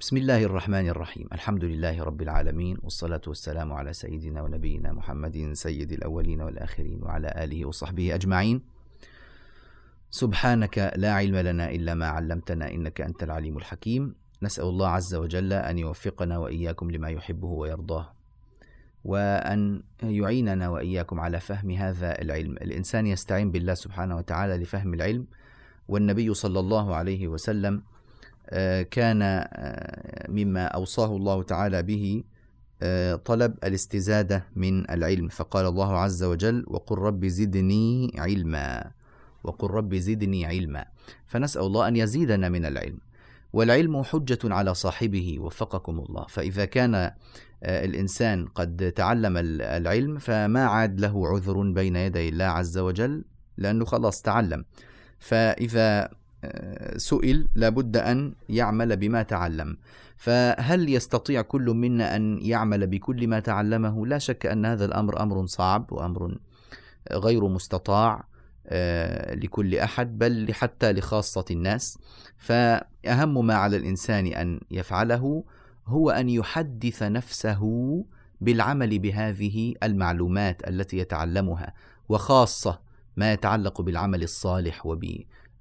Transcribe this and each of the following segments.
بسم الله الرحمن الرحيم. الحمد لله رب العالمين والصلاة والسلام على سيدنا ونبينا محمد سيد الأولين والآخرين وعلى آله وصحبه أجمعين. سبحانك لا علم لنا إلا ما علمتنا إنك أنت العليم الحكيم. نسأل الله عز وجل أن يوفقنا وإياكم لما يحبه ويرضاه وأن يعيننا وإياكم على فهم هذا العلم. الإنسان يستعين بالله سبحانه وتعالى لفهم العلم والنبي صلى الله عليه وسلم كان آه، مما أوصاه الله تعالى به آه، طلب الاستزادة من العلم. فقال الله عز وجل وقل رب زدني علما وقل رب زدني علما. فنسأل الله أن يزيدنا من العلم. والعلم حجة على صاحبه وفقكم الله. فإذا كان الإنسان قد تعلم العلم فما عاد له عذر بين يدي الله عز وجل؟ لأنه خلاص تعلم. فإذا سئل لابد أن يعمل بما تعلم. فهل يستطيع كل منا أن يعمل بكل ما تعلمه؟ لا شك أن هذا الأمر أمر صعب وأمر غير مستطاع آه، لكل أحد بل حتى لخاصة الناس. فأهم ما على الإنسان أن يفعله هو أن يحدث نفسه بالعمل بهذه المعلومات التي يتعلمها وخاصة ما يتعلق بالعمل الصالح وب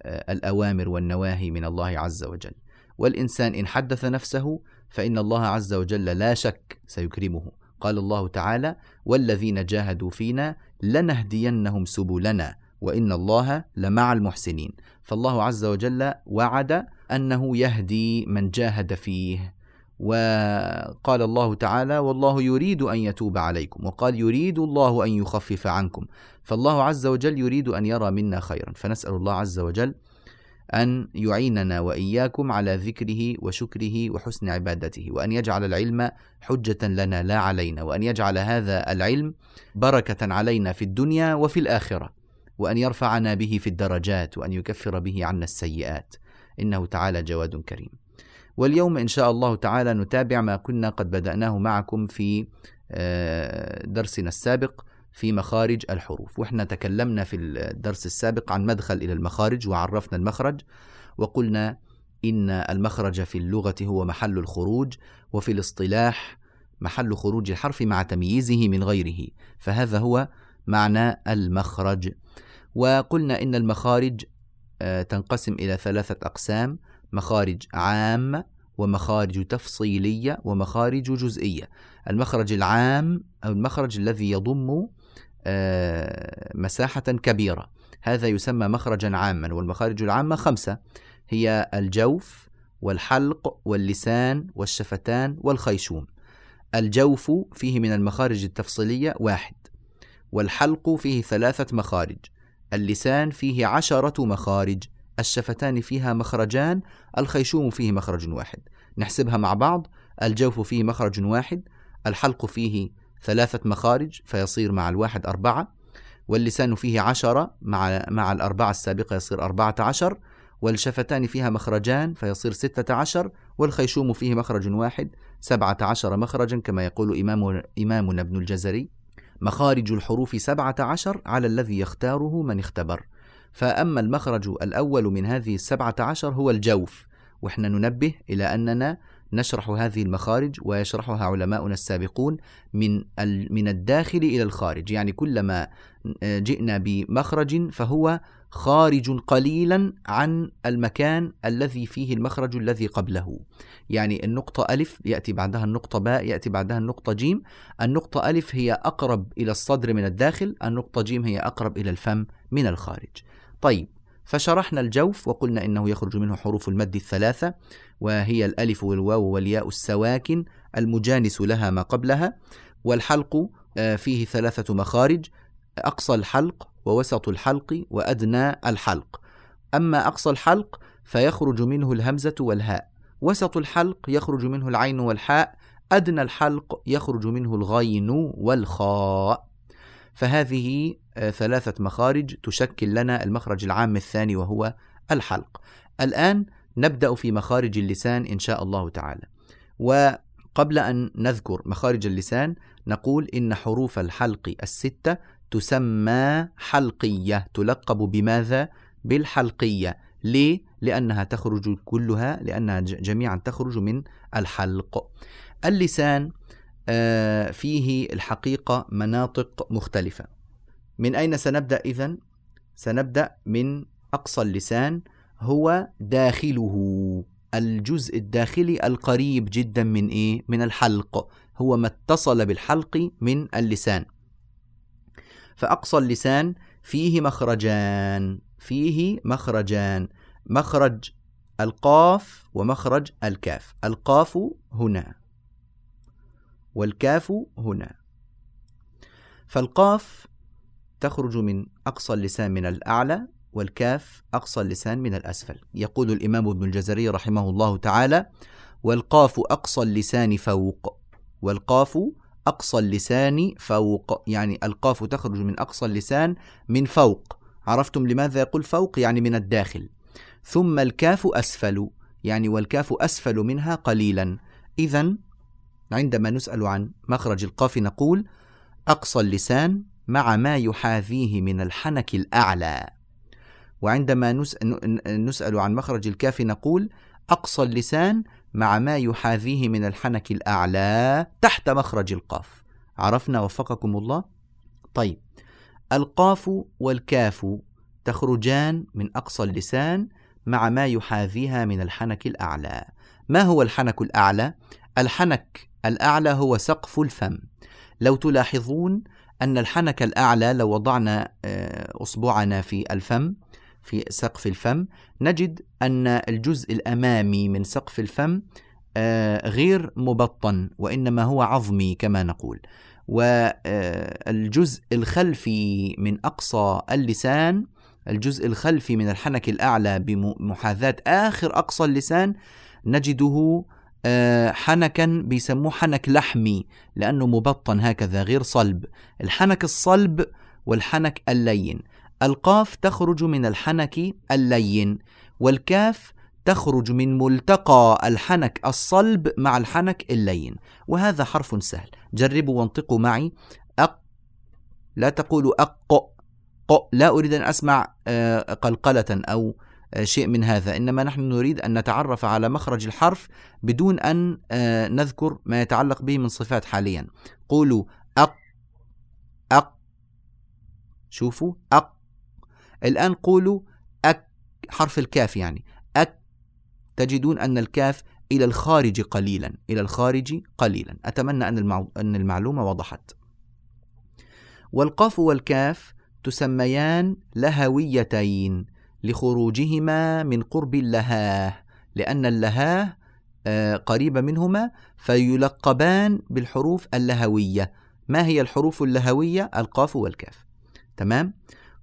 الأوامر والنواهي من الله عز وجل. والإنسان إن حدث نفسه فإن الله عز وجل لا شك سيكرمه. قال الله تعالى والذين جاهدوا فينا لنهدينهم سبلنا وإن الله لمع المحسنين فالله عز وجل وعد أنه يهدي من جاهد فيه. وقال الله تعالى والله يريد أن يتوب عليكم وقال يريد الله أن يخفف عنكم فالله عز وجل يريد أن يرى منا خيرا. فنسأل الله عز وجل أن يعيننا وإياكم على ذكره وشكره وحسن عبادته وأن يجعل العلم حجة لنا لا علينا وأن يجعل هذا العلم بركة علينا في الدنيا وفي الآخرة وأن يرفعنا به في الدرجات وأن يكفر به عنا السيئات. إنه تعالى جواد كريم. واليوم إن شاء الله تعالى نتابع ما كنا قد بدأناه معكم في آه، درسنا السابق. في مخارج الحروف. وإحنا تكلمنا في الدرس السابق عن مدخل إلى المخارج وعرفنا المخرج وقلنا إن المخرج في اللغة هو محل الخروج وفي الاصطلاح محل خروج الحرف مع تمييزه من غيره. فهذا هو معنى المخرج. وقلنا إن المخارج آه، تنقسم إلى ثلاثة أقسام مخارج عامة ومخارج تفصيلية ومخارج جزئية. المخرج العام أو المخرج الذي يضم مساحة كبيرة. هذا يسمى مخرجا عاما والمخارج العامة خمسة. هي الجوف والحلق واللسان والشفتان والخيشوم. الجوف فيه من المخارج التفصيلية واحد والحلق فيه ثلاثة مخارج. اللسان فيه عشرة مخارج الشفتان فيها مخرجان الخيشوم فيه مخرج واحد. نحسبها مع بعض. الجوف فيه مخرج واحد الحلق فيه ثلاثة مخارج فيصير مع الواحد أربعة واللسان فيه عشرة مع, مع الأربعة السابقة يصير أربعة عشر والشفتان فيها مخرجان فيصير ستة عشر والخيشوم فيه مخرج واحد سبعة عشر مخرجا كما يقول إمام إمامنا ابن الجزري. مخارج الحروف سبعة عشر على الذي يختاره من اختبر. فأما المخرج الأول من هذه السبعة عشر هو الجوف وإحنا ننبه إلى أننا نشرح هذه المخارج ويشرحها علماؤنا السابقون من من الداخل إلى الخارج، يعني كلما جئنا بمخرج فهو خارج قليلا عن المكان الذي فيه المخرج الذي قبله. يعني النقطة ألف يأتي بعدها النقطة باء يأتي بعدها النقطة جيم، النقطة ألف هي أقرب إلى الصدر من الداخل، النقطة جيم هي أقرب إلى الفم من الخارج. طيب فشرحنا الجوف وقلنا إنه يخرج منه حروف المد الثلاثة وهي الألف والواو والياء السواكن المجانس لها ما قبلها والحلق آه، فيه ثلاثة مخارج أقصى الحلق ووسط الحلق وأدنى الحلق. أما أقصى الحلق فيخرج منه الهمزة والهاء وسط الحلق يخرج منه العين والحاء أدنى الحلق يخرج منه الغين والخاء. فهذه ثلاثة مخارج تشكل لنا المخرج العام الثاني وهو الحلق. الآن نبدأ في مخارج اللسان إن شاء الله تعالى. وقبل أن نذكر مخارج اللسان نقول إن حروف الحلق الستة تسمى حلقية، تلقب بماذا؟ بالحلقية. ليه؟ لأنها تخرج كلها لأنها جميعا تخرج من الحلق اللسان آه، فيه الحقيقة مناطق مختلفة من أين سنبدأ إذن؟ سنبدأ من أقصى اللسان هو داخله الجزء الداخلي القريب جدا من إيه؟ من الحلق هو ما اتصل بالحلق من اللسان فأقصى اللسان فيه مخرجان فيه مخرجان مخرج القاف ومخرج الكاف القاف هنا والكاف هنا فالقاف تخرج من أقصى اللسان من الأعلى والكاف أقصى اللسان من الأسفل. يقول الإمام ابن الجزري رحمه الله تعالى والقاف أقصى اللسان فوق والقاف أقصى اللسان فوق. يعني القاف تخرج من أقصى اللسان من فوق. عرفتم لماذا يقول فوق؟ يعني من الداخل. ثم الكاف أسفل يعني والكاف أسفل منها قليلا. إذا عندما نسأل عن مخرج القاف نقول أقصى اللسان مع ما يحاذيه من الحنك الأعلى. وعندما نسأل عن مخرج الكاف نقول أقصى اللسان مع ما يحاذيه من الحنك الأعلى تحت مخرج القاف. عرفنا وفقكم الله؟ طيب القاف والكاف تخرجان من أقصى اللسان مع ما يحاذيها من الحنك الأعلى. ما هو الحنك الأعلى؟ الحنك الأعلى هو سقف الفم. لو تلاحظون أن الحنك الأعلى لو وضعنا آه، أصبعنا في الفم في سقف الفم نجد أن الجزء الأمامي من سقف الفم آه، غير مبطن وإنما هو عظمي كما نقول. والجزء الخلفي من أقصى اللسان الجزء الخلفي من الحنك الأعلى بمحاذاة آخر أقصى اللسان نجده آه، حنكا بيسموه حنك لحمي لأنه مبطن هكذا غير صلب. الحنك الصلب والحنك اللين. القاف تخرج من الحنك اللين والكاف تخرج من ملتقى الحنك الصلب مع الحنك اللين. وهذا حرف سهل. جربوا وانطقوا معي. أق لا تقولوا أق ق لا أريد أن أسمع آه، قلقلة أو آه، شيء من هذا. إنما نحن نريد أن نتعرف على مخرج الحرف بدون أن آه، نذكر ما يتعلق به من صفات حاليا. قولوا أق أق شوفوا أق. الآن قولوا أك حرف الكاف يعني. أك تجدون أن الكاف إلى الخارج قليلا إلى الخارج قليلا. أتمنى أن, المعو... أن المعلومة وضحت. والقاف والكاف تسميان لهويتين. لخروجهما من قرب اللهاه لأن اللهاه آه، قريبة منهما فيلقبان بالحروف اللهوية. ما هي الحروف اللهوية؟ القاف والكاف. تمام؟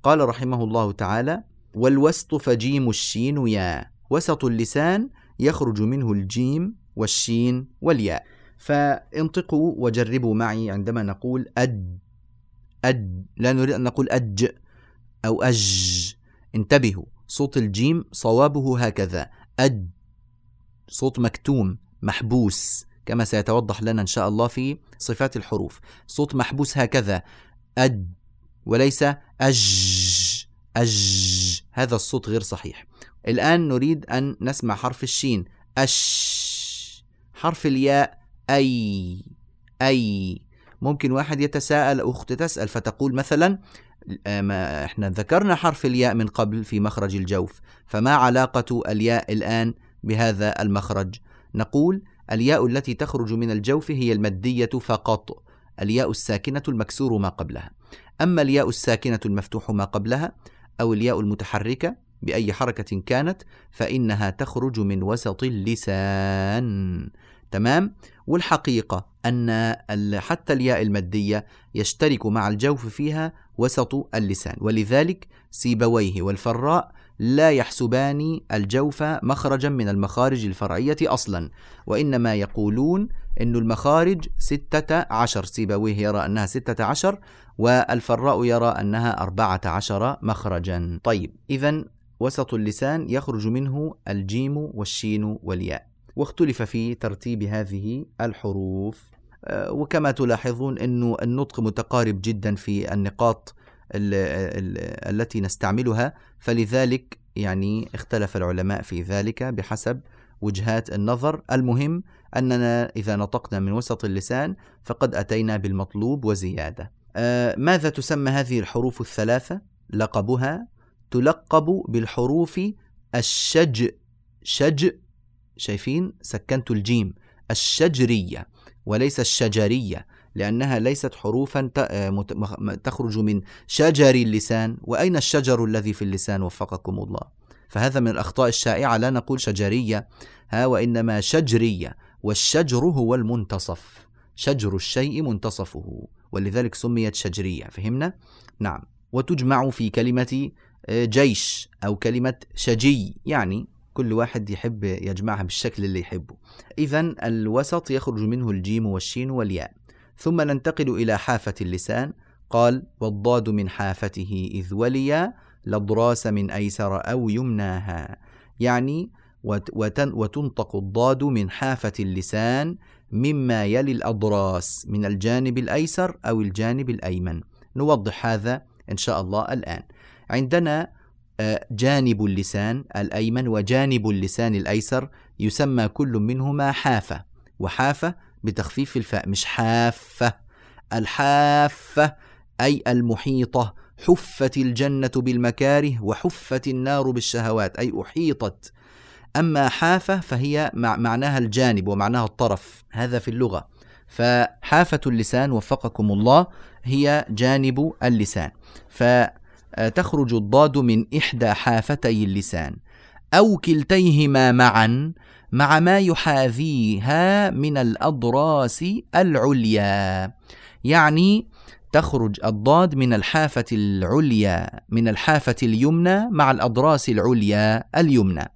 قال رحمه الله تعالى والوسط فجيم الشين يا. وسط اللسان يخرج منه الجيم والشين والياء. فانطقوا وجربوا معي عندما نقول أد أد لا نريد أن نقول أج أو أج. انتبهوا صوت الجيم صوابه هكذا. أد صوت مكتوم محبوس كما سيتوضح لنا إن شاء الله في صفات الحروف. صوت محبوس هكذا. أد وليس أج أج هذا الصوت غير صحيح. الآن نريد أن نسمع حرف الشين. أش حرف الياء أي أي. ممكن واحد يتساءل أخت تسأل فتقول مثلا ما إحنا ذكرنا حرف الياء من قبل في مخرج الجوف فما علاقة الياء الآن بهذا المخرج؟ نقول الياء التي تخرج من الجوف هي المادية فقط الياء الساكنة المكسور ما قبلها. أما الياء الساكنة المفتوح ما قبلها أو الياء المتحركة بأي حركة كانت فإنها تخرج من وسط اللسان. تمام؟ والحقيقة أن حتى الياء المادية يشترك مع الجوف فيها وسط اللسان ولذلك سيبويه والفراء لا يحسبان الجوف مخرجا من المخارج الفرعية أصلا وإنما يقولون أن المخارج ستة عشر سيبويه يرى أنها ستة عشر والفراء يرى أنها أربعة عشر مخرجا. طيب إذا وسط اللسان يخرج منه الجيم والشين والياء. واختلف في ترتيب هذه الحروف. آه، وكما تلاحظون أنه النطق متقارب جدا في النقاط التي نستعملها فلذلك يعني اختلف العلماء في ذلك بحسب وجهات النظر. المهم أننا إذا نطقنا من وسط اللسان فقد أتينا بالمطلوب وزيادة. آه ماذا تسمى هذه الحروف الثلاثة؟ لقبها. تلقب بالحروف الشج شج شايفين سكنت الجيم الشجرية وليس الشجرية لأنها ليست حروفا آه، تخرج من شجر اللسان. وأين الشجر الذي في اللسان؟ وفقكم الله. فهذا من الأخطاء الشائعة. لا نقول شجرية ها وإنما شجرية. والشجر هو المنتصف. شجر الشيء منتصفه. ولذلك سميت شجرية. فهمنا؟ نعم. وتجمع في كلمة آه، جيش أو كلمة شجي يعني كل واحد يحب يجمعها بالشكل اللي يحبه. إذا الوسط يخرج منه الجيم والشين والياء. ثم ننتقل إلى حافة اللسان. قال والضاد من حافته إذ وليا لضراس من أيسر أو يمناها. يعني وتنطق الضاد من حافة اللسان مما يلي الأضراس من الجانب الأيسر أو الجانب الأيمن. نوضح هذا إن شاء الله الآن. عندنا جانب اللسان الأيمن وجانب اللسان الأيسر يسمى كل منهما حافة وحافة بتخفيف الفاء مش حافة. الحافة أي المحيطة حفت الجنة بالمكاره وحفت النار بالشهوات أي أحيطت. أما حافة فهي معناها الجانب ومعناها الطرف هذا في اللغة. فحافة اللسان وفقكم الله هي جانب اللسان. فتخرج الضاد من إحدى حافتي اللسان أو كلتيهما معا مع ما يحاذيها من الأضراس العليا. يعني تخرج الضاد من الحافة العليا من الحافة اليمنى مع الأضراس العليا اليمنى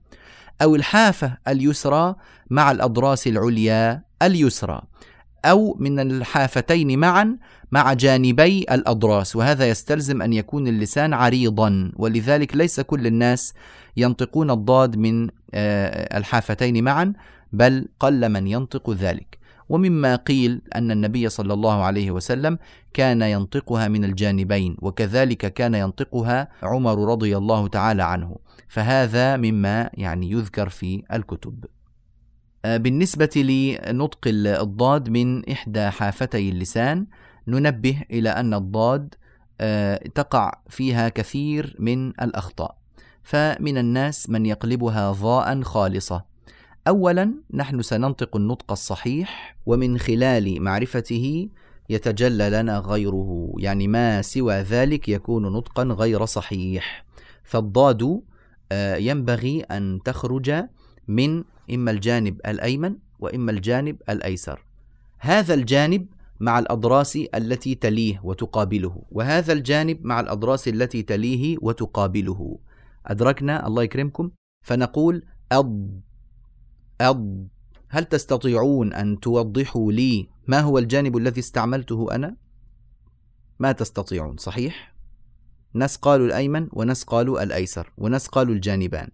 أو الحافة اليسرى مع الأضراس العليا اليسرى. أو من الحافتين معا مع جانبي الأضراس وهذا يستلزم أن يكون اللسان عريضا ولذلك ليس كل الناس ينطقون الضاد من آه، الحافتين معا بل قل من ينطق ذلك. ومما قيل أن النبي صلى الله عليه وسلم كان ينطقها من الجانبين وكذلك كان ينطقها عمر رضي الله تعالى عنه فهذا مما يعني يذكر في الكتب. بالنسبة لنطق الضاد من إحدى حافتي اللسان ننبه إلى أن الضاد آه، تقع فيها كثير من الأخطاء. فمن الناس من يقلبها ضاء خالصة. اولا نحن سننطق النطق الصحيح ومن خلال معرفته يتجلى لنا غيره. يعني ما سوى ذلك يكون نطقا غير صحيح. فالضاد آه، ينبغي أن تخرج من إما الجانب الأيمن وإما الجانب الأيسر. هذا الجانب مع الأضراس التي تليه وتقابله وهذا الجانب مع الأضراس التي تليه وتقابله. أدركنا؟ الله يكرمكم. فنقول أض أض. هل تستطيعون أن توضحوا لي ما هو الجانب الذي استعملته أنا؟ ما تستطيعون صحيح؟ ناس قالوا الأيمن وناس قالوا الأيسر وناس قالوا الجانبان.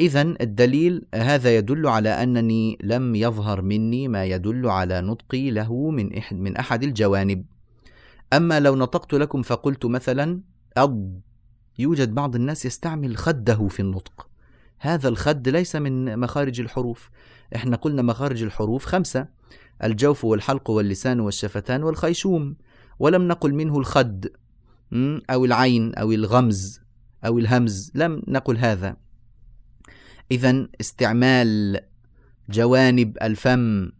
إذا الدليل هذا يدل على أنني لم يظهر مني ما يدل على نطقي له من أحد, من أحد الجوانب. أما لو نطقت لكم فقلت مثلا أض يوجد بعض الناس يستعمل خده في النطق. هذا الخد ليس من مخارج الحروف. إحنا قلنا مخارج الحروف خمسة الجوف والحلق واللسان والشفتان والخيشوم ولم نقل منه الخد أو العين أو الغمز أو الهمز لم نقل هذا. إذا استعمال جوانب الفم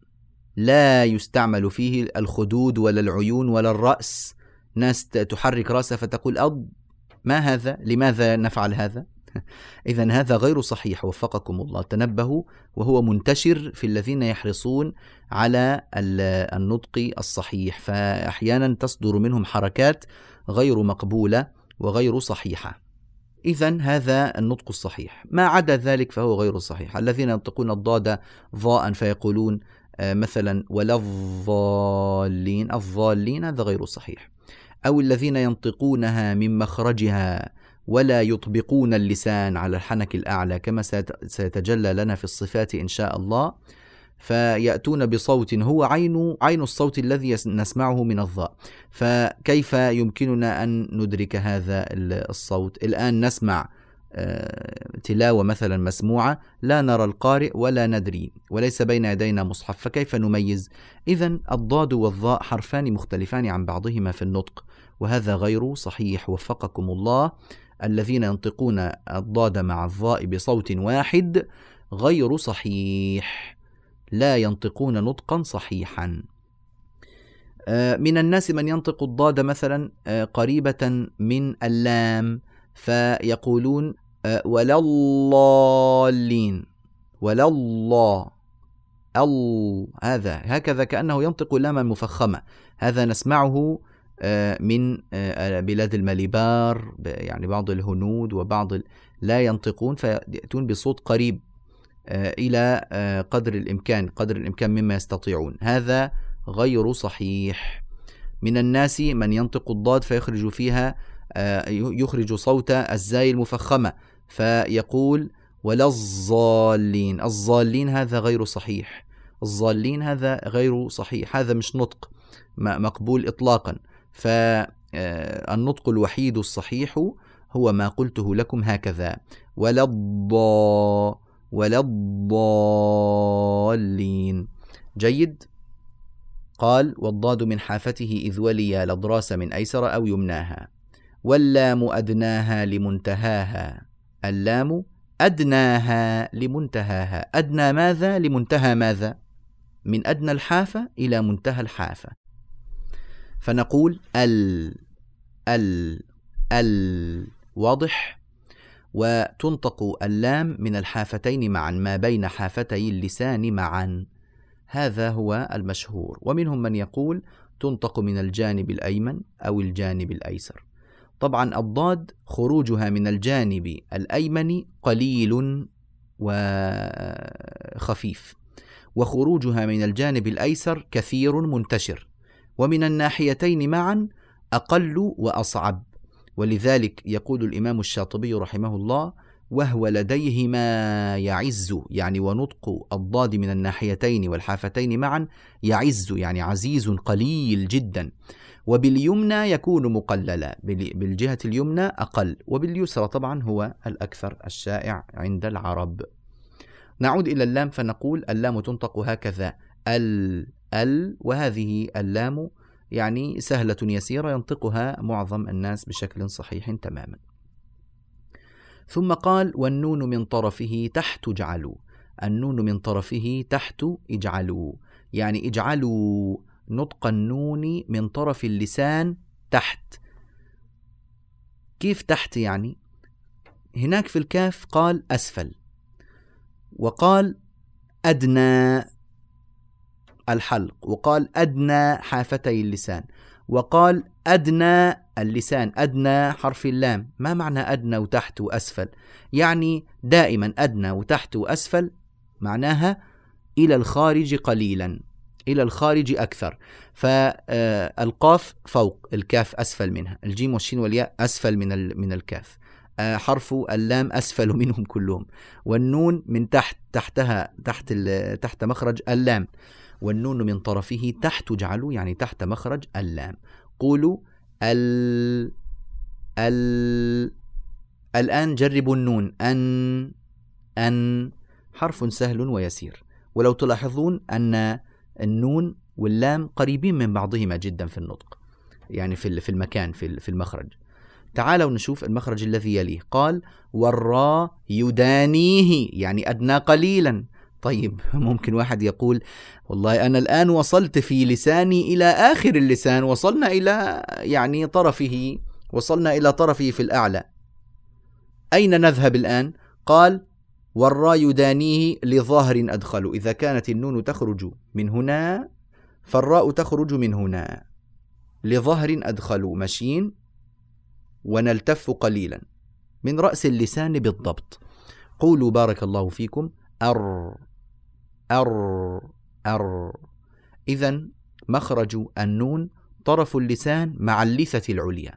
لا يستعمل فيه الخدود ولا العيون ولا الرأس. ناس تحرك رأسها فتقول أض ما هذا؟ لماذا نفعل هذا؟ إذا هذا غير صحيح وفقكم الله. تنبهوا وهو منتشر في الذين يحرصون على النطق الصحيح فأحيانا تصدر منهم حركات غير مقبولة وغير صحيحة. إذا هذا النطق الصحيح. ما عدا ذلك فهو غير صحيح. الذين ينطقون الضاد ضاء فيقولون آه، مثلا ولا الضالين. الضالين هذا غير صحيح. أو الذين ينطقونها من مخرجها ولا يطبقون اللسان على الحنك الأعلى كما سيتجلى لنا في الصفات إن شاء الله. فيأتون بصوت هو عين عين الصوت الذي نسمعه من الضاء. فكيف يمكننا أن ندرك هذا الصوت؟ الآن نسمع آه، تلاوة مثلا مسموعة لا نرى القارئ ولا ندري وليس بين يدينا مصحف فكيف نميز؟ إذا الضاد والظاء حرفان مختلفان عن بعضهما في النطق وهذا غير صحيح. وفقكم الله الذين ينطقون الضاد مع الظاء بصوت واحد غير صحيح. لا ينطقون نطقا صحيحا. آه، من الناس من ينطق الضاد مثلا آه، قريبة من اللام فيقولون آه، ولا الضالين ولا الله ال هذا هكذا كأنه ينطق لاما مفخمة. هذا نسمعه من بلاد الماليبار يعني بعض الهنود وبعض لا ينطقون فيأتون بصوت قريب. إلى قدر الإمكان قدر الإمكان مما يستطيعون. هذا غير صحيح. من الناس من ينطق الضاد فيخرج فيها آه، يخرج صوت الزاي المفخمة فيقول ولا الضالين. الضالين هذا غير صحيح. الضالين هذا غير صحيح. هذا مش نطق مقبول إطلاقا. فالنطق الوحيد الصحيح هو ما قلته لكم هكذا ولا الضا ولا الضالين. جيد. قال والضاد من حافته إذ ولي لضراس من أيسر أو يمناها. واللام أدناها لمنتهاها. اللام أدناها لمنتهاها. أدنى ماذا لمنتهى ماذا؟ من أدنى الحافة إلى منتهى الحافة. فنقول ال ال ال واضح. وتنطق اللام من الحافتين معا ما بين حافتي اللسان معا. هذا هو المشهور. ومنهم من يقول تنطق من الجانب الأيمن أو الجانب الأيسر. طبعا الضاد خروجها من الجانب الأيمن قليل وخفيف وخروجها من الجانب الأيسر كثير منتشر. ومن الناحيتين معا أقل وأصعب. ولذلك يقول الإمام الشاطبي رحمه الله وهو لديه ما يعز يعني ونطق الضاد من الناحيتين والحافتين معا يعز يعني عزيز قليل جدا. وباليمنى يكون مقللا بالجهة اليمنى أقل وباليسرى طبعا هو الأكثر الشائع عند العرب. نعود إلى اللام فنقول اللام تنطق هكذا ال ال وهذه اللام يعني سهلة يسيرة ينطقها معظم الناس بشكل صحيح تماما. ثم قال والنون من طرفه تحت اجعلوا النون من طرفه تحت اجعلوا. يعني اجعلوا نطق النون من طرف اللسان تحت. كيف تحت يعني؟ هناك في الكاف قال أسفل. وقال أدنى. الحلق وقال أدنى حافتي اللسان. وقال أدنى اللسان أدنى حرف اللام. ما معنى أدنى وتحت وأسفل؟ يعني دائما أدنى وتحت وأسفل معناها إلى الخارج قليلا إلى الخارج أكثر. فالقاف فوق الكاف أسفل منها الجيم والشين والياء أسفل من من الكاف. آه، حرف اللام أسفل منهم كلهم. والنون من تحت تحتها تحت تحت مخرج اللام. والنون من طرفه تحت اجعلوا يعني تحت مخرج اللام. قولوا ال ال الآن جربوا النون أن أن حرف سهل ويسير. ولو تلاحظون أن النون واللام قريبين من بعضهما جدا في النطق يعني في في المكان في في المخرج. تعالوا نشوف المخرج الذي يليه. قال والراء يدانيه يعني أدنى قليلا. طيب ممكن واحد يقول والله أنا الآن وصلت في لساني إلى آخر اللسان وصلنا إلى يعني طرفه وصلنا إلى طرفه في الأعلى. أين نذهب الآن؟ قال والراء يدانيه لظهر أدخل. إذا كانت النون تخرج من هنا فالراء تخرج من هنا. لظهر أدخل. مشين ونلتف قليلا. من رأس اللسان بالضبط. قولوا بارك الله فيكم. أر. أر أر. إذا مخرج النون طرف اللسان مع اللثة العليا.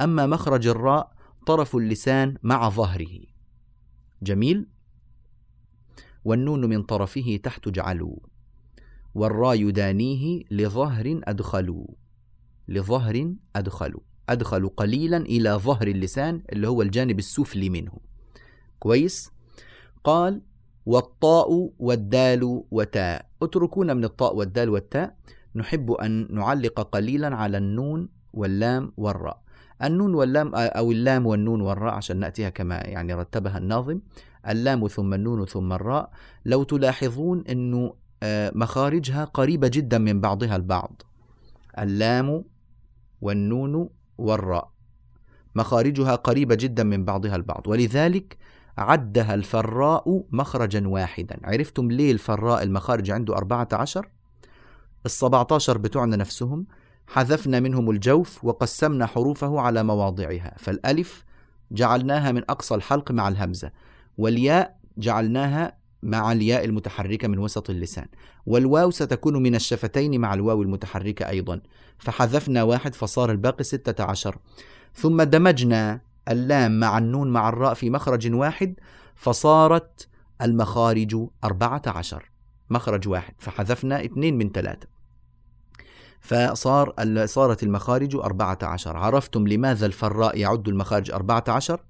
أما مخرج الراء طرف اللسان مع ظهره. جميل؟ والنون من طرفه تحت اجعلوا والراء يدانيه لظهر أدخلوا لظهر أدخلوا أدخلوا قليلا إلى ظهر اللسان اللي هو الجانب السفلي منه. كويس؟ قال والطاء والدال وتاء اتركونا من الطاء والدال والتاء نحب أن نعلق قليلا على النون واللام والراء. النون واللام أو اللام والنون والراء عشان نأتيها كما يعني رتبها الناظم. اللام ثم النون ثم الراء. لو تلاحظون أنه آه، مخارجها قريبة جدا من بعضها البعض. اللام والنون والراء. مخارجها قريبة جدا من بعضها البعض. ولذلك عدها الفراء مخرجا واحدا. عرفتم ليه الفراء المخارج عنده أربعة عشر؟ السبعة عشر بتوعنا نفسهم حذفنا منهم الجوف وقسمنا حروفه على مواضعها. فالألف جعلناها من أقصى الحلق مع الهمزة والياء جعلناها مع الياء المتحركة من وسط اللسان والواو ستكون من الشفتين مع الواو المتحركة أيضا. فحذفنا واحد فصار الباقي ستة عشر. ثم دمجنا اللام مع النون مع الراء في مخرج واحد فصارت المخارج أربعة عشر. مخرج واحد فحذفنا اثنين من ثلاثة. فصار صارت المخارج أربعة عشر. عرفتم لماذا الفراء يعد المخارج أربعة عشر؟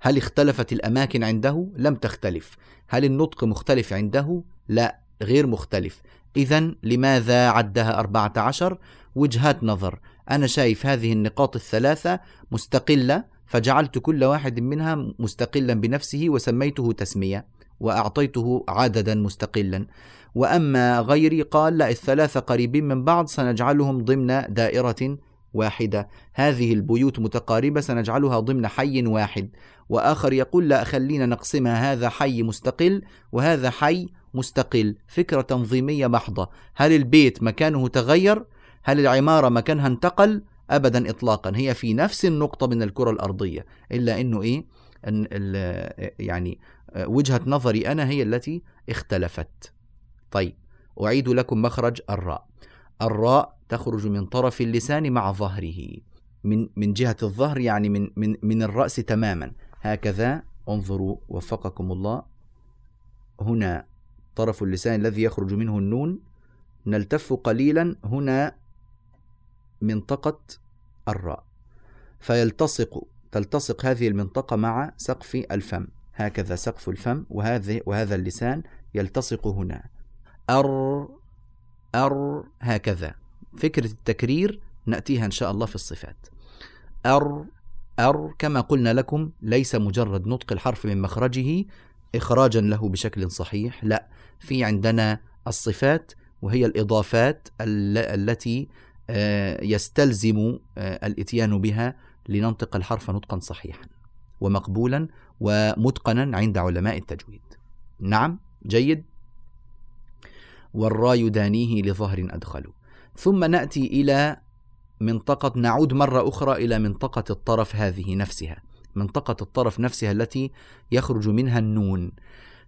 هل اختلفت الأماكن عنده؟ لم تختلف. هل النطق مختلف عنده؟ لا غير مختلف. إذا لماذا عدها أربعة عشر؟ وجهات نظر. أنا شايف هذه النقاط الثلاثة مستقلة فجعلت كل واحد منها مستقلا بنفسه وسميته تسمية وأعطيته عددا مستقلا. وأما غيري قال لا الثلاثة قريبين من بعض سنجعلهم ضمن دائرة واحدة. هذه البيوت متقاربة سنجعلها ضمن حي واحد. وآخر يقول لا خلينا نقسمها هذا حي مستقل وهذا حي مستقل. فكرة تنظيمية محضة. هل البيت مكانه تغير؟ هل العمارة مكانها انتقل؟ أبدا إطلاقا. هي في نفس النقطة من الكرة الأرضية إلا أنه إيه؟ إن يعني وجهة نظري أنا هي التي اختلفت. طيب أعيد لكم مخرج الراء. الراء تخرج من طرف اللسان مع ظهره. من من جهة الظهر يعني من من من الرأس تماما. هكذا انظروا وفقكم الله. هنا طرف اللسان الذي يخرج منه النون. نلتف قليلا. هنا منطقة الراء. فيلتصق تلتصق هذه المنطقة مع سقف الفم. هكذا سقف الفم وهذه وهذا اللسان يلتصق هنا. أر أر هكذا. فكرة التكرير نأتيها إن شاء الله في الصفات. أر أر كما قلنا لكم ليس مجرد نطق الحرف من مخرجه إخراجا له بشكل صحيح لا. في عندنا الصفات وهي الإضافات التي يستلزم آه، الإتيان بها لننطق الحرف نطقا صحيحا ومقبولا ومتقنا عند علماء التجويد. نعم جيد. والراء يدانيه لظهر أدخل. ثم نأتي إلى منطقة نعود مرة أخرى إلى منطقة الطرف هذه نفسها. منطقة الطرف نفسها التي يخرج منها النون.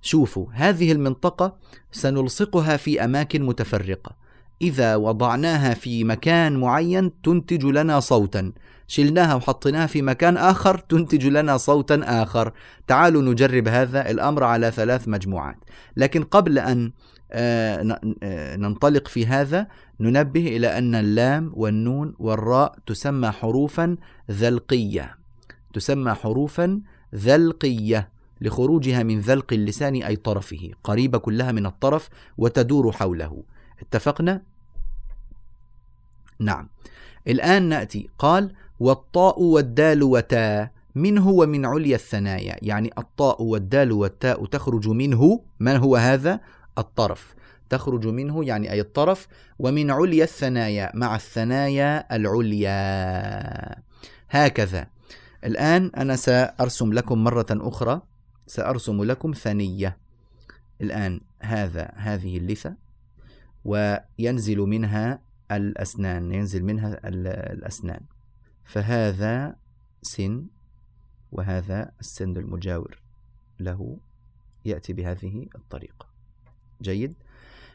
شوفوا هذه المنطقة سنلصقها في أماكن متفرقة. إذا وضعناها في مكان معين تنتج لنا صوتا. شلناها وحطيناها في مكان آخر تنتج لنا صوتا آخر. تعالوا نجرب هذا الأمر على ثلاث مجموعات. لكن قبل أن آه، آه، ننطلق في هذا ننبه إلى أن اللام والنون والراء تسمى حروفا ذلقية. تسمى حروفا ذلقية. لخروجها من ذلق اللسان أي طرفه. قريبة كلها من الطرف وتدور حوله. اتفقنا؟ نعم. الآن نأتي. قال والطاء والدال وتاء منه ومن عليا الثنايا؟ يعني الطاء والدال والتاء تخرج منه من هو هذا؟ الطرف. تخرج منه يعني أي الطرف. ومن عليا الثنايا مع الثنايا العليا. هكذا. الآن أنا سأرسم لكم مرة أخرى. سأرسم لكم ثنية. الآن هذا هذه اللثة. وينزل منها الأسنان ينزل منها الأسنان. فهذا سن وهذا السن المجاور له يأتي بهذه الطريقة. جيد.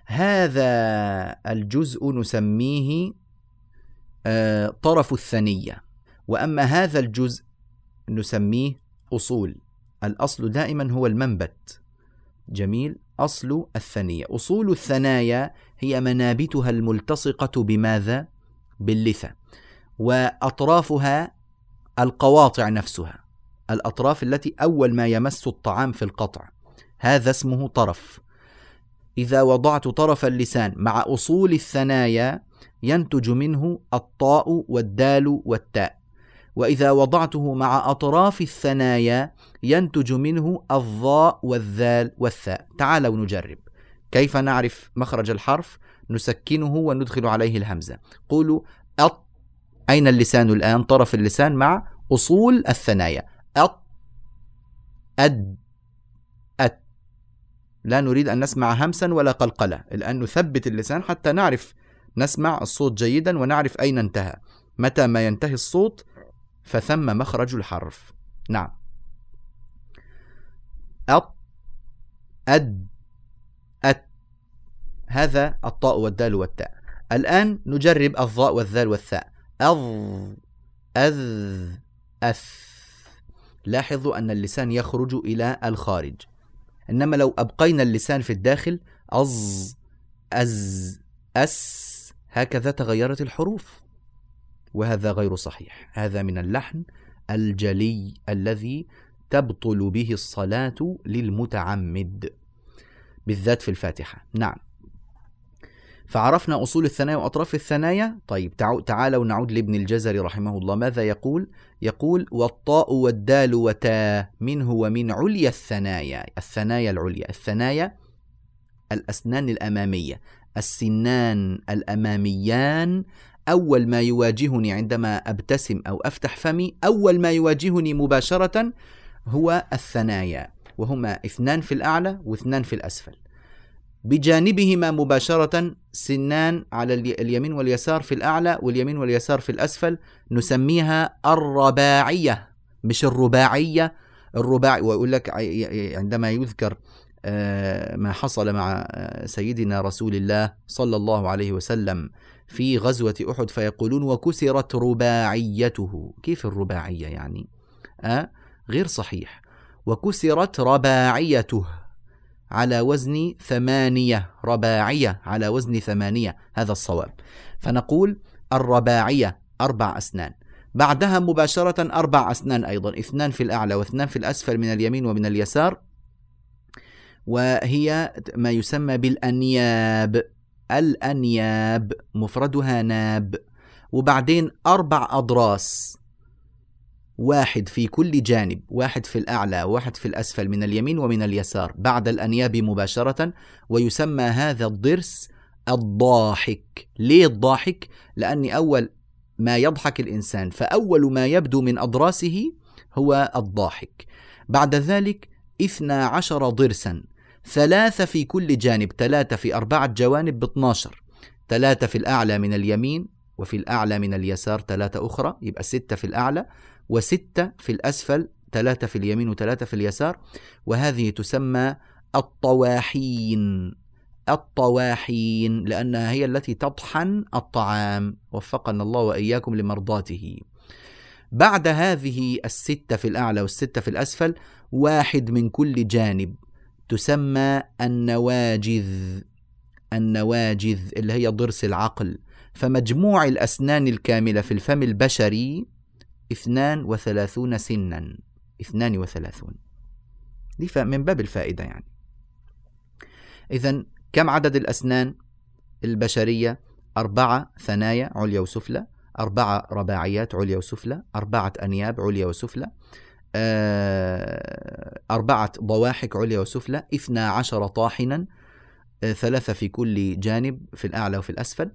هذا الجزء نسميه آه، طرف الثنية. وأما هذا الجزء نسميه أصول. الأصل دائما هو المنبت. جميل. أصل الثنية. أصول الثنايا هي منابتها الملتصقة بماذا؟ باللثة. وأطرافها القواطع نفسها. الأطراف التي أول ما يمس الطعام في القطع. هذا اسمه طرف. إذا وضعت طرف اللسان مع أصول الثنايا ينتج منه الطاء والدال والتاء. وإذا وضعته مع أطراف الثنايا ينتج منه الظاء والذال والثاء. تعالوا نجرب. كيف نعرف مخرج الحرف؟ نسكنه وندخل عليه الهمزة. قولوا أط أين اللسان الآن؟ طرف اللسان مع أصول الثنايا. أط أد أت. لا نريد أن نسمع همسا ولا قلقلة. الآن نثبت اللسان حتى نعرف نسمع الصوت جيدا ونعرف أين انتهى. متى ما ينتهي الصوت فثم مخرج الحرف. نعم. أط أد أت. هذا الطاء والدال والتاء. الآن نجرب الظاء والذال والثاء. أظ أذ أث. لاحظوا أن اللسان يخرج إلى الخارج. إنما لو أبقينا اللسان في الداخل أز أز أس هكذا تغيرت الحروف. وهذا غير صحيح. هذا من اللحن الجلي الذي تبطل به الصلاة للمتعمد بالذات في الفاتحة. نعم. فعرفنا أصول الثنايا وأطراف الثنايا. طيب تعالوا نعود لابن الجزري رحمه الله. ماذا يقول؟ يقول والطاء والدال وتا منه ومن عليا الثنايا. الثنايا العليا. الثنايا الأسنان الأمامية. السنان الأماميان أول ما يواجهني عندما أبتسم أو أفتح فمي أول ما يواجهني مباشرة هو الثنايا وهما اثنان في الأعلى واثنان في الأسفل. بجانبهما مباشرة سنان على اليمين واليسار في الأعلى واليمين واليسار في الأسفل نسميها الرباعية مش الرباعية الرباعي ويقول لك عندما يذكر آه، ما حصل مع آه، سيدنا رسول الله صلى الله عليه وسلم في غزوة أحد فيقولون وكسرت رباعيته. كيف الرباعية يعني؟ أه؟ غير صحيح. وكسرت رباعيته على وزن ثمانية. رباعية على وزن ثمانية. هذا الصواب. فنقول الرباعية أربع أسنان. بعدها مباشرة أربع أسنان أيضا. اثنان في الأعلى واثنان في الأسفل من اليمين ومن اليسار. وهي ما يسمى بالأنياب. الأنياب مفردها ناب. وبعدين أربع أضراس. واحد في كل جانب واحد في الأعلى وواحد في الأسفل من اليمين ومن اليسار بعد الأنياب مباشرة. ويسمى هذا الضرس الضاحك. ليه الضاحك؟ لأني أول ما يضحك الإنسان فأول ما يبدو من أضراسه هو الضاحك. بعد ذلك اثنا عشر ضرسا. ثلاثة في كل جانب ثلاثة في أربعة جوانب ب 12 ثلاثة في الأعلى من اليمين وفي الأعلى من اليسار ثلاثة أخرى يبقى ستة في الأعلى وستة في الأسفل ثلاثة في اليمين وثلاثة في اليسار. وهذه تسمى الطواحين. الطواحين لأنها هي التي تطحن الطعام. وفقنا الله وإياكم لمرضاته. بعد هذه الستة في الأعلى والستة في الأسفل واحد من كل جانب. تسمى النواجذ النواجذ اللي هي ضرس العقل. فمجموع الأسنان الكاملة في الفم البشري اثنان وثلاثون سنا. اثنان وثلاثون. دي من باب الفائدة يعني. إذا كم عدد الأسنان البشرية؟ أربعة ثنايا عليا وسفلى أربعة رباعيات عليا وسفلى أربعة أنياب عليا وسفلى. أربعة ضواحك عليا وسفلى اثنا عشر طاحنا آه، ثلاثة في كل جانب في الأعلى وفي الأسفل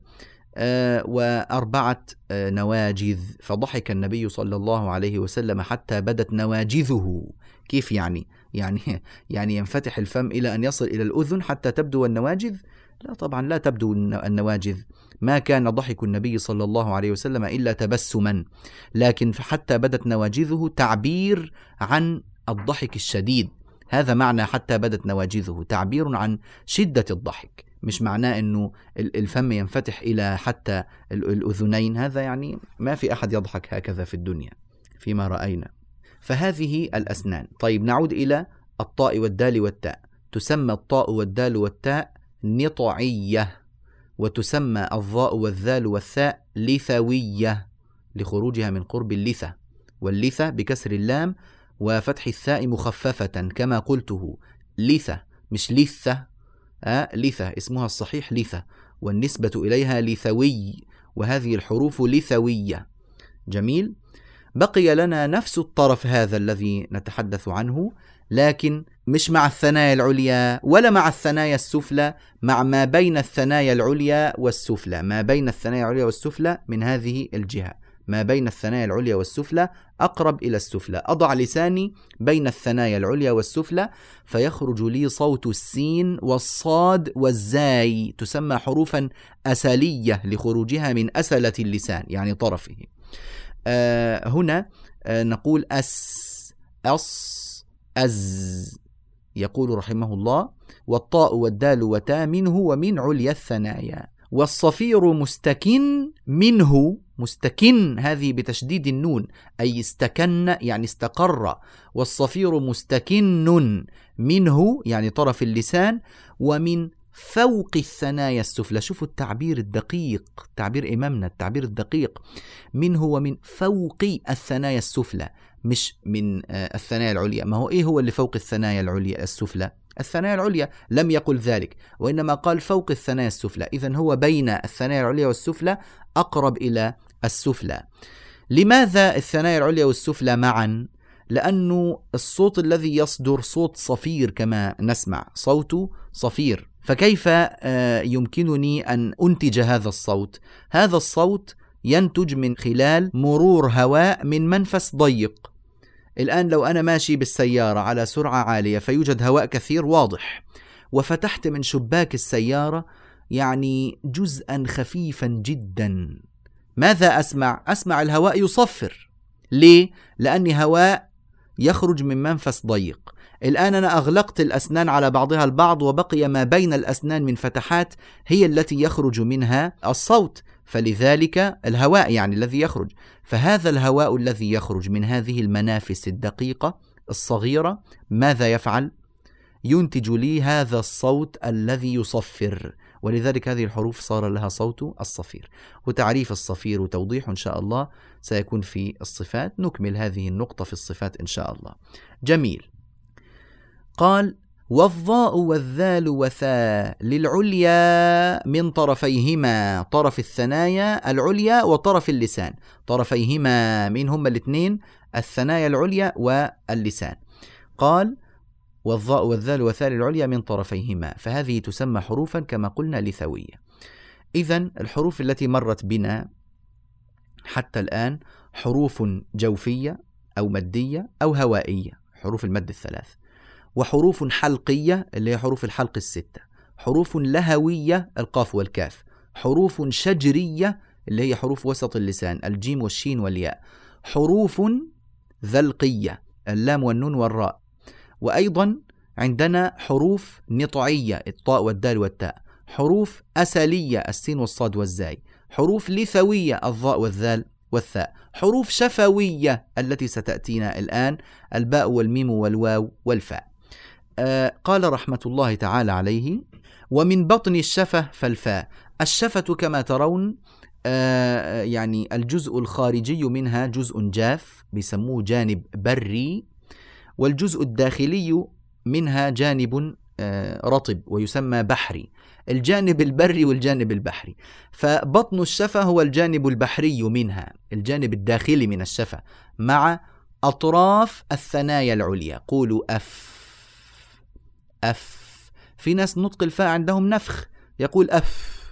آه، وأربعة نواجذ فضحك النبي صلى الله عليه وسلم حتى بدت نواجذه كيف يعني؟ يعني يعني ينفتح الفم إلى أن يصل إلى الأذن حتى تبدو النواجذ؟ لا طبعا لا تبدو النواجذ ما كان ضحك النبي صلى الله عليه وسلم إلا تبسما. لكن حتى بدت نواجذه تعبير عن الضحك الشديد. هذا معنى حتى بدت نواجذه تعبير عن شدة الضحك. مش معناه إنه الفم ينفتح إلى حتى الأذنين. هذا يعني ما في أحد يضحك هكذا في الدنيا فيما رأينا. فهذه الأسنان. طيب نعود إلى الطاء والدال والتاء. تسمى الطاء والدال والتاء نطعية. وتسمى الظاء والذال والثاء لثوية لخروجها من قرب اللثة واللثة بكسر اللام وفتح الثاء مخففة كما قلته. لثة مش لثة آه لثة اسمها الصحيح لثة والنسبة إليها لثوي وهذه الحروف لثوية جميل. بقي لنا نفس الطرف هذا الذي نتحدث عنه لكن مش مع الثنايا العليا ولا مع الثنايا السفلى مع ما بين الثنايا العليا والسفلى. ما بين الثنايا العليا والسفلى من هذه الجهة. ما بين الثنايا العليا والسفلى أقرب إلى السفلى. أضع لساني بين الثنايا العليا والسفلى فيخرج لي صوت السين والصاد والزاي تسمى حروفا أسلية لخروجها من أسلة اللسان يعني طرفه. آه هنا آه نقول أس أص أز. يقول رحمه الله والطاء والدال وتا منه ومن عليا الثنايا والصفير مستكن منه مستكن هذه بتشديد النون أي استكن يعني استقر. والصفير مستكن منه يعني طرف اللسان ومن فوق الثنايا السفلى. شوفوا التعبير الدقيق تعبير إمامنا التعبير الدقيق. منه ومن فوق الثنايا السفلى مش من آه، الثنايا العليا. ما هو إيه هو اللي فوق الثنايا العليا السفلى؟ الثنايا العليا لم يقل ذلك وإنما قال فوق الثنايا السفلى. إذا هو بين الثنايا العليا والسفلى أقرب إلى السفلى. لماذا الثنايا العليا والسفلى معا؟ لأنه الصوت الذي يصدر صوت صفير كما نسمع صوت صفير. فكيف آه، يمكنني أن أنتج هذا الصوت؟ هذا الصوت ينتج من خلال مرور هواء من منفس ضيق. الآن لو أنا ماشي بالسيارة على سرعة عالية فيوجد هواء كثير واضح. وفتحت من شباك السيارة يعني جزءا خفيفا جدا. ماذا أسمع؟ أسمع الهواء يصفر. ليه؟ لأني هواء يخرج من منفس ضيق. الآن أنا أغلقت الأسنان على بعضها البعض وبقي ما بين الأسنان من فتحات هي التي يخرج منها الصوت فلذلك الهواء يعني الذي يخرج. فهذا الهواء الذي يخرج من هذه المنافس الدقيقة الصغيرة ماذا يفعل؟ ينتج لي هذا الصوت الذي يصفر. ولذلك هذه الحروف صار لها صوت الصفير. وتعريف الصفير وتوضيح إن شاء الله سيكون في الصفات. نكمل هذه النقطة في الصفات إن شاء الله. جميل. قال والضاء والذال وثاء للعليا من طرفيهما طرف الثنايا العليا وطرف اللسان. طرفيهما من هما الاثنين الثنايا العليا واللسان. قال والضاء والذال وثاء للعليا من طرفيهما. فهذه تسمى حروفا كما قلنا لثوية. إذا الحروف التي مرت بنا حتى الآن حروف جوفية أو مدية أو هوائية حروف المد الثلاث. وحروف حلقية اللي هي حروف الحلق الستة. حروف لهوية القاف والكاف. حروف شجرية اللي هي حروف وسط اللسان الجيم والشين والياء. حروف ذلقية اللام والنون والراء. وأيضا عندنا حروف نطعية الطاء والدال والتاء. حروف أسلية السين والصاد والزاي. حروف لثوية الضاء والذال والثاء. حروف شفوية التي ستأتينا الآن الباء والميم والواو والفاء. قال رحمة الله تعالى عليه ومن بطن الشفة فالفاء. الشفة كما ترون آه يعني الجزء الخارجي منها جزء جاف بيسموه جانب بري والجزء الداخلي منها جانب آه رطب ويسمى بحري. الجانب البري والجانب البحري. فبطن الشفة هو الجانب البحري منها الجانب الداخلي من الشفة مع أطراف الثنايا العليا. قولوا أف. أف. في ناس نطق الفاء عندهم نفخ يقول أف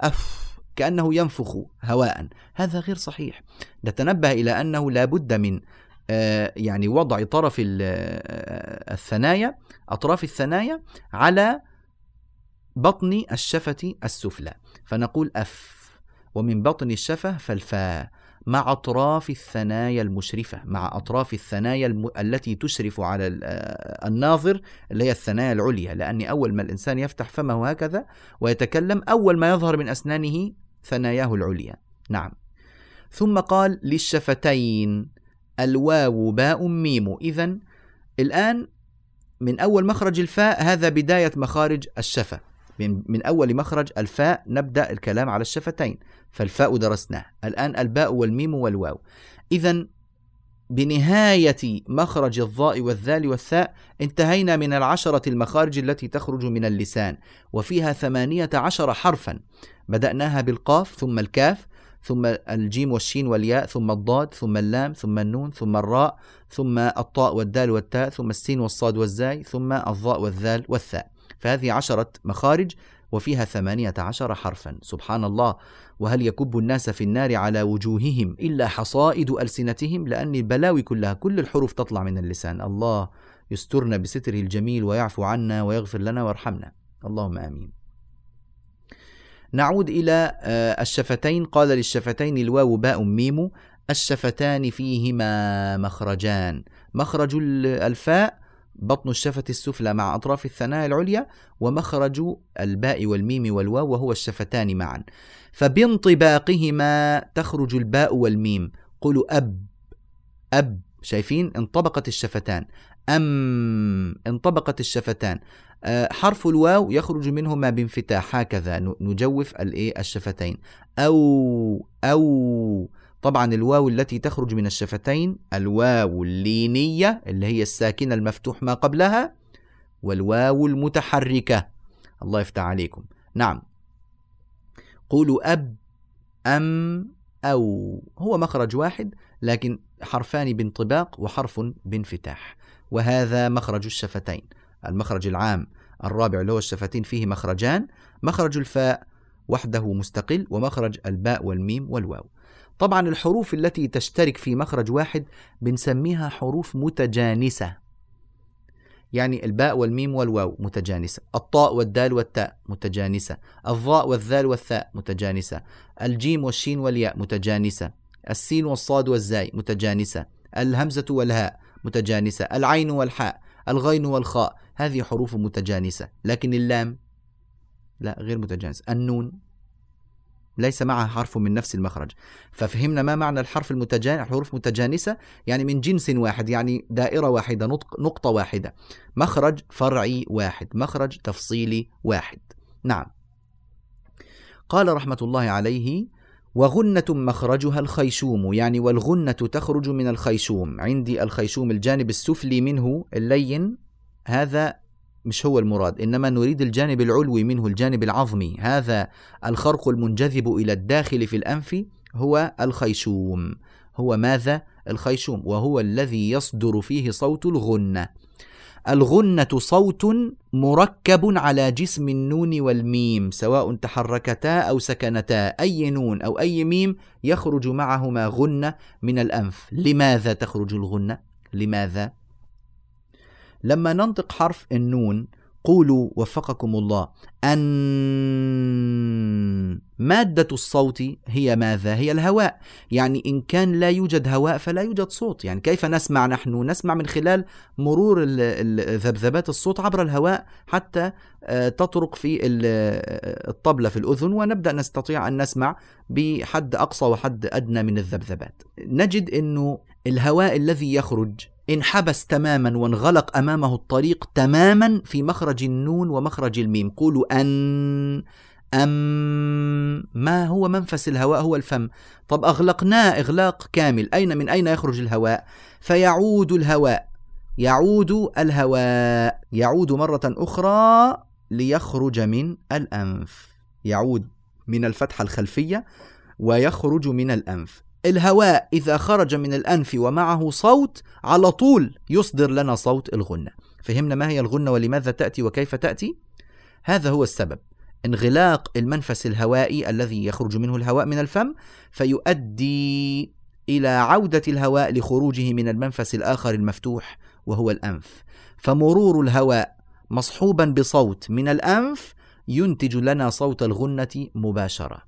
أف كأنه ينفخ هواء. هذا غير صحيح. نتنبه إلى أنه لا بد من آه، يعني وضع طرف آه، الثنايا أطراف الثنايا على بطن الشفة السفلى. فنقول أف. ومن بطن الشفة فالفاء. مع أطراف الثنايا المشرفة مع أطراف الثنايا الم... التي تشرف على الناظر اللي هي الثنايا العليا. لأن أول ما الإنسان يفتح فمه هكذا ويتكلم أول ما يظهر من أسنانه ثناياه العليا. نعم. ثم قال للشفتين الواو باء ميم. إذا الآن من أول مخرج الفاء هذا بداية مخارج الشفة. من, من أول مخرج الفاء نبدأ الكلام على الشفتين. فالفاء درسناه. الآن الباء والميم والواو. إذا بنهاية مخرج الضاء والذال والثاء انتهينا من العشرة المخارج التي تخرج من اللسان وفيها ثمانية عشر حرفا. بدأناها بالقاف ثم الكاف ثم الجيم والشين والياء ثم الضاد ثم اللام ثم النون ثم الراء ثم الطاء والدال والتاء ثم السين والصاد والزاي ثم الضاء والذال والثاء. فهذه عشرة مخارج وفيها ثمانية عشر حرفا. سبحان الله. وهل يكب الناس في النار على وجوههم إلا حصائد ألسنتهم؟ لأن البلاوي كلها كل الحروف تطلع من اللسان. الله يسترنا بستره الجميل ويعفو عنا ويغفر لنا ويرحمنا. اللهم آمين. نعود إلى آه، الشفتين. قال للشفتين الواو باء ميم. الشفتان فيهما مخرجان. مخرج الفاء بطن الشفة السفلى مع أطراف الثنايا العليا ومخرج الباء والميم والواو وهو الشفتان معا. فبانطباقهما تخرج الباء والميم. قولوا أب أب شايفين؟ انطبقت الشفتان. أم انطبقت الشفتان. آه، حرف الواو يخرج منهما بانفتاح. هكذا نجوف الايه الشفتين. أو أو طبعا الواو التي تخرج من الشفتين الواو اللينية اللي هي الساكنة المفتوح ما قبلها والواو المتحركة. الله يفتح عليكم. نعم. قولوا أب أم أو. هو مخرج واحد لكن حرفان بانطباق وحرف بانفتاح. وهذا مخرج الشفتين. المخرج العام الرابع اللي هو الشفتين فيه مخرجان. مخرج الفاء وحده مستقل ومخرج الباء والميم والواو. طبعا الحروف التي تشترك في مخرج واحد بنسميها حروف متجانسة. يعني الباء والميم والواو متجانسة. الطاء والدال والتاء متجانسة. الظاء والذال والثاء متجانسة. الجيم والشين والياء متجانسة. السين والصاد والزاي متجانسة. الهمزة والهاء متجانسة. العين والحاء الغين والخاء هذه حروف متجانسة. لكن اللام لا غير متجانسة النون ليس معها حرف من نفس المخرج. ففهمنا ما معنى الحرف المتجانس حروف متجانسة يعني من جنس واحد يعني دائرة واحدة نقطة واحدة. مخرج فرعي واحد مخرج تفصيلي واحد. نعم. قال رحمة الله عليه وغنة مخرجها الخيشوم يعني والغنة تخرج من الخيشوم عندي الخيشوم الجانب السفلي منه اللين هذا مش هو المراد إنما نريد الجانب العلوي منه الجانب العظمي. هذا الخرق المنجذب إلى الداخل في الأنف هو الخيشوم. هو ماذا؟ الخيشوم وهو الذي يصدر فيه صوت الغنة. الغنة صوت مركب على جسم النون والميم سواء تحركتا أو سكنتا. أي نون أو أي ميم يخرج معهما غنة من الأنف. لماذا تخرج الغنة؟ لماذا؟ لما ننطق حرف النون قولوا وفقكم الله أن مادة الصوت هي ماذا؟ هي الهواء يعني إن كان لا يوجد هواء فلا يوجد صوت يعني كيف نسمع نحن؟ نسمع من خلال مرور ذبذبات الصوت عبر الهواء حتى آه، تطرق في الطبلة في الأذن ونبدأ نستطيع أن نسمع بحد أقصى وحد أدنى من الذبذبات نجد أنه الهواء الذي يخرج انحبس تماما وانغلق أمامه الطريق تماما في مخرج النون ومخرج الميم. قولوا أن أم ما هو منفس الهواء؟ هو الفم. طب اغلقناه إغلاق كامل. أين من أين يخرج الهواء؟ فيعود الهواء. يعود الهواء. يعود مرة أخرى ليخرج من الأنف. يعود من الفتحة الخلفية ويخرج من الأنف. الهواء إذا خرج من الأنف ومعه صوت على طول يصدر لنا صوت الغنة. فهمنا ما هي الغنة ولماذا تأتي وكيف تأتي؟ هذا هو السبب. انغلاق المنفس الهوائي الذي يخرج منه الهواء من الفم فيؤدي إلى عودة الهواء لخروجه من المنفس الآخر المفتوح وهو الأنف. فمرور الهواء مصحوبا بصوت من الأنف ينتج لنا صوت الغنة مباشرة.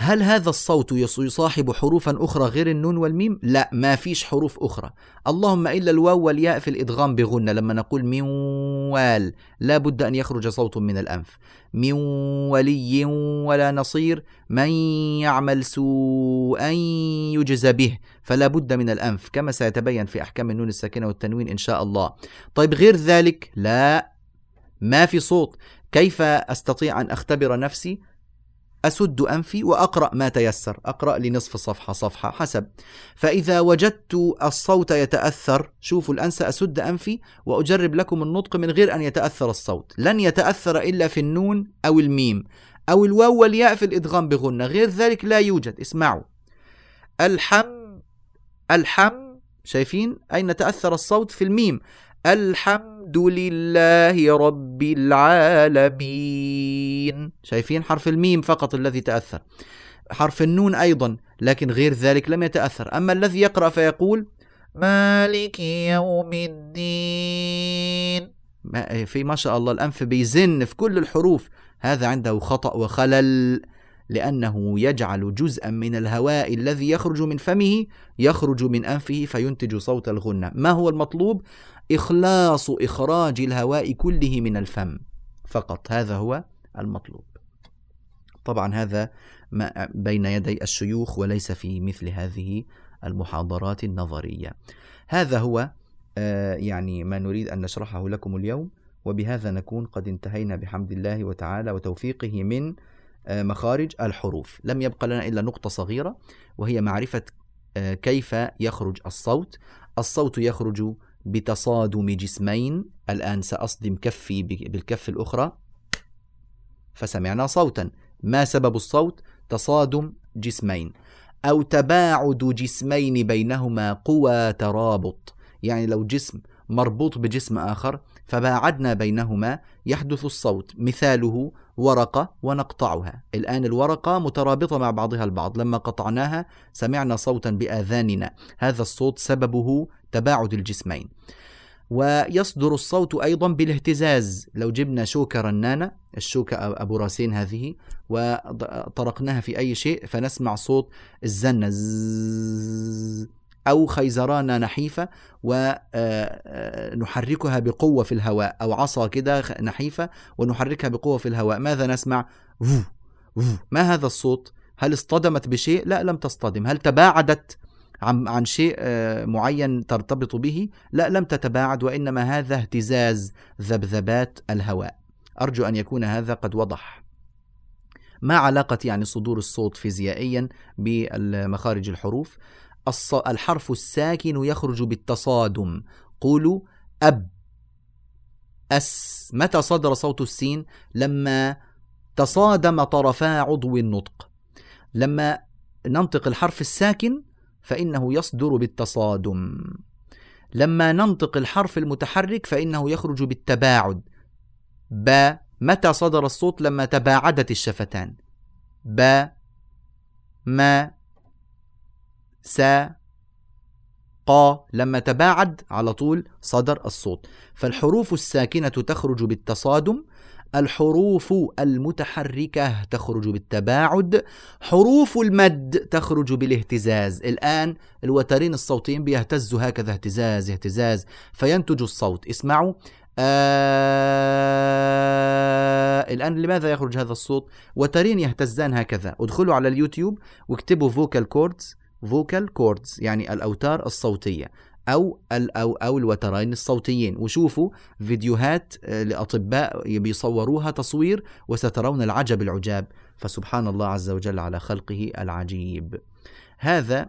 هل هذا الصوت يصاحب حروفا أخرى غير النون والميم؟ لا ما فيش حروف أخرى. اللهم إلا الواو والياء في الإدغام بغنة لما نقول موال لا بد أن يخرج صوت من الأنف. من ولي ولا نصير من يعمل سوءا يجزى به فلا بد من الأنف كما سيتبين في أحكام النون الساكنة والتنوين إن شاء الله. طيب غير ذلك لا ما في صوت. كيف أستطيع أن أختبر نفسي؟ أسد أنفي وأقرأ ما تيسر. أقرأ لنصف صفحة صفحة حسب. فإذا وجدت الصوت يتأثر شوفوا الآن سأسد أنفي وأجرب لكم النطق من غير أن يتأثر الصوت. لن يتأثر إلا في النون أو الميم أو الواو والياء في الإدغام بغنة. غير ذلك لا يوجد. اسمعوا. الحم الحم شايفين؟ أين تأثر الصوت؟ في الميم. الحمد لله رب العالمين. شايفين حرف الميم فقط الذي تأثر. حرف النون أيضا لكن غير ذلك لم يتأثر. أما الذي يقرأ فيقول مالك يوم الدين. في ما شاء الله الأنف بيزن في كل الحروف. هذا عنده خطأ وخلل لأنه يجعل جزءا من الهواء الذي يخرج من فمه يخرج من أنفه فينتج صوت الغنة ما هو المطلوب؟ إخلاص إخراج الهواء كله من الفم. فقط هذا هو المطلوب. طبعا هذا ما بين يدي الشيوخ وليس في مثل هذه المحاضرات النظرية. هذا هو آه، يعني ما نريد أن نشرحه لكم اليوم وبهذا نكون قد انتهينا بحمد الله وتعالى وتوفيقه من آه، مخارج الحروف. لم يبقى لنا إلا نقطة صغيرة وهي معرفة آه، كيف يخرج الصوت. الصوت يخرج بتصادم جسمين. الآن سأصدم كفي بالكف الأخرى. فسمعنا صوتا. ما سبب الصوت؟ تصادم جسمين. أو تباعد جسمين بينهما قوى ترابط. يعني لو جسم مربوط بجسم آخر فباعدنا بينهما يحدث الصوت مثاله ورقة ونقطعها. الآن الورقة مترابطة مع بعضها البعض. لما قطعناها سمعنا صوتا بآذاننا. هذا الصوت سببه تباعد الجسمين. ويصدر الصوت أيضا بالاهتزاز. لو جبنا شوكة رنانة الشوكة أبو راسين هذه وطرقناها في أي شيء فنسمع صوت الزنة أو خيزرانة نحيفة ونحركها آه، آه، بقوة في الهواء أو عصا كده نحيفة ونحركها بقوة في الهواء ماذا نسمع؟ ما هذا الصوت؟ هل اصطدمت بشيء؟ لا لم تصطدم هل تباعدت عن عن شيء آه، معين ترتبط به؟ لا لم تتباعد وإنما هذا اهتزاز ذبذبات الهواء أرجو أن يكون هذا قد وضح ما علاقة يعني صدور الصوت فيزيائيا بمخارج الحروف الحرف الساكن يخرج بالتصادم. قولوا أب. أس. متى صدر صوت السين؟ لما تصادم طرفا عضو النطق. لما ننطق الحرف الساكن فإنه يصدر بالتصادم. لما ننطق الحرف المتحرك فإنه يخرج بالتباعد. ب متى صدر الصوت لما تباعدت الشفتان؟ ب ما س قا لما تباعد على طول صدر الصوت. فالحروف الساكنة تخرج بالتصادم الحروف المتحركة تخرج بالتباعد حروف المد تخرج بالاهتزاز. الآن الوترين الصوتيين بيهتزوا هكذا اهتزاز اهتزاز. فينتج الصوت. اسمعوا. آه الآن لماذا يخرج هذا الصوت؟ وترين يهتزان هكذا. ادخلوا على اليوتيوب واكتبوا vocal cords vocal cords يعني الأوتار الصوتية أو أو أو الوترين الصوتيين. وشوفوا فيديوهات آه، لأطباء بيصوروها تصوير وسترون العجب العجاب. فسبحان الله عز وجل على خلقه العجيب. هذا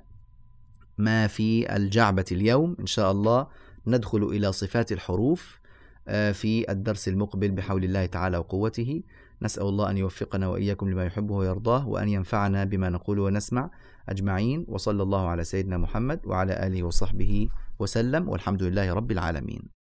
ما في الجعبة اليوم. إن شاء الله ندخل إلى صفات الحروف آه، في الدرس المقبل بحول الله تعالى وقوته. نسأل الله أن يوفقنا وإياكم لما يحبه ويرضاه وأن ينفعنا بما نقول ونسمع. أجمعين وصلى الله على سيدنا محمد وعلى آله وصحبه وسلم والحمد لله رب العالمين.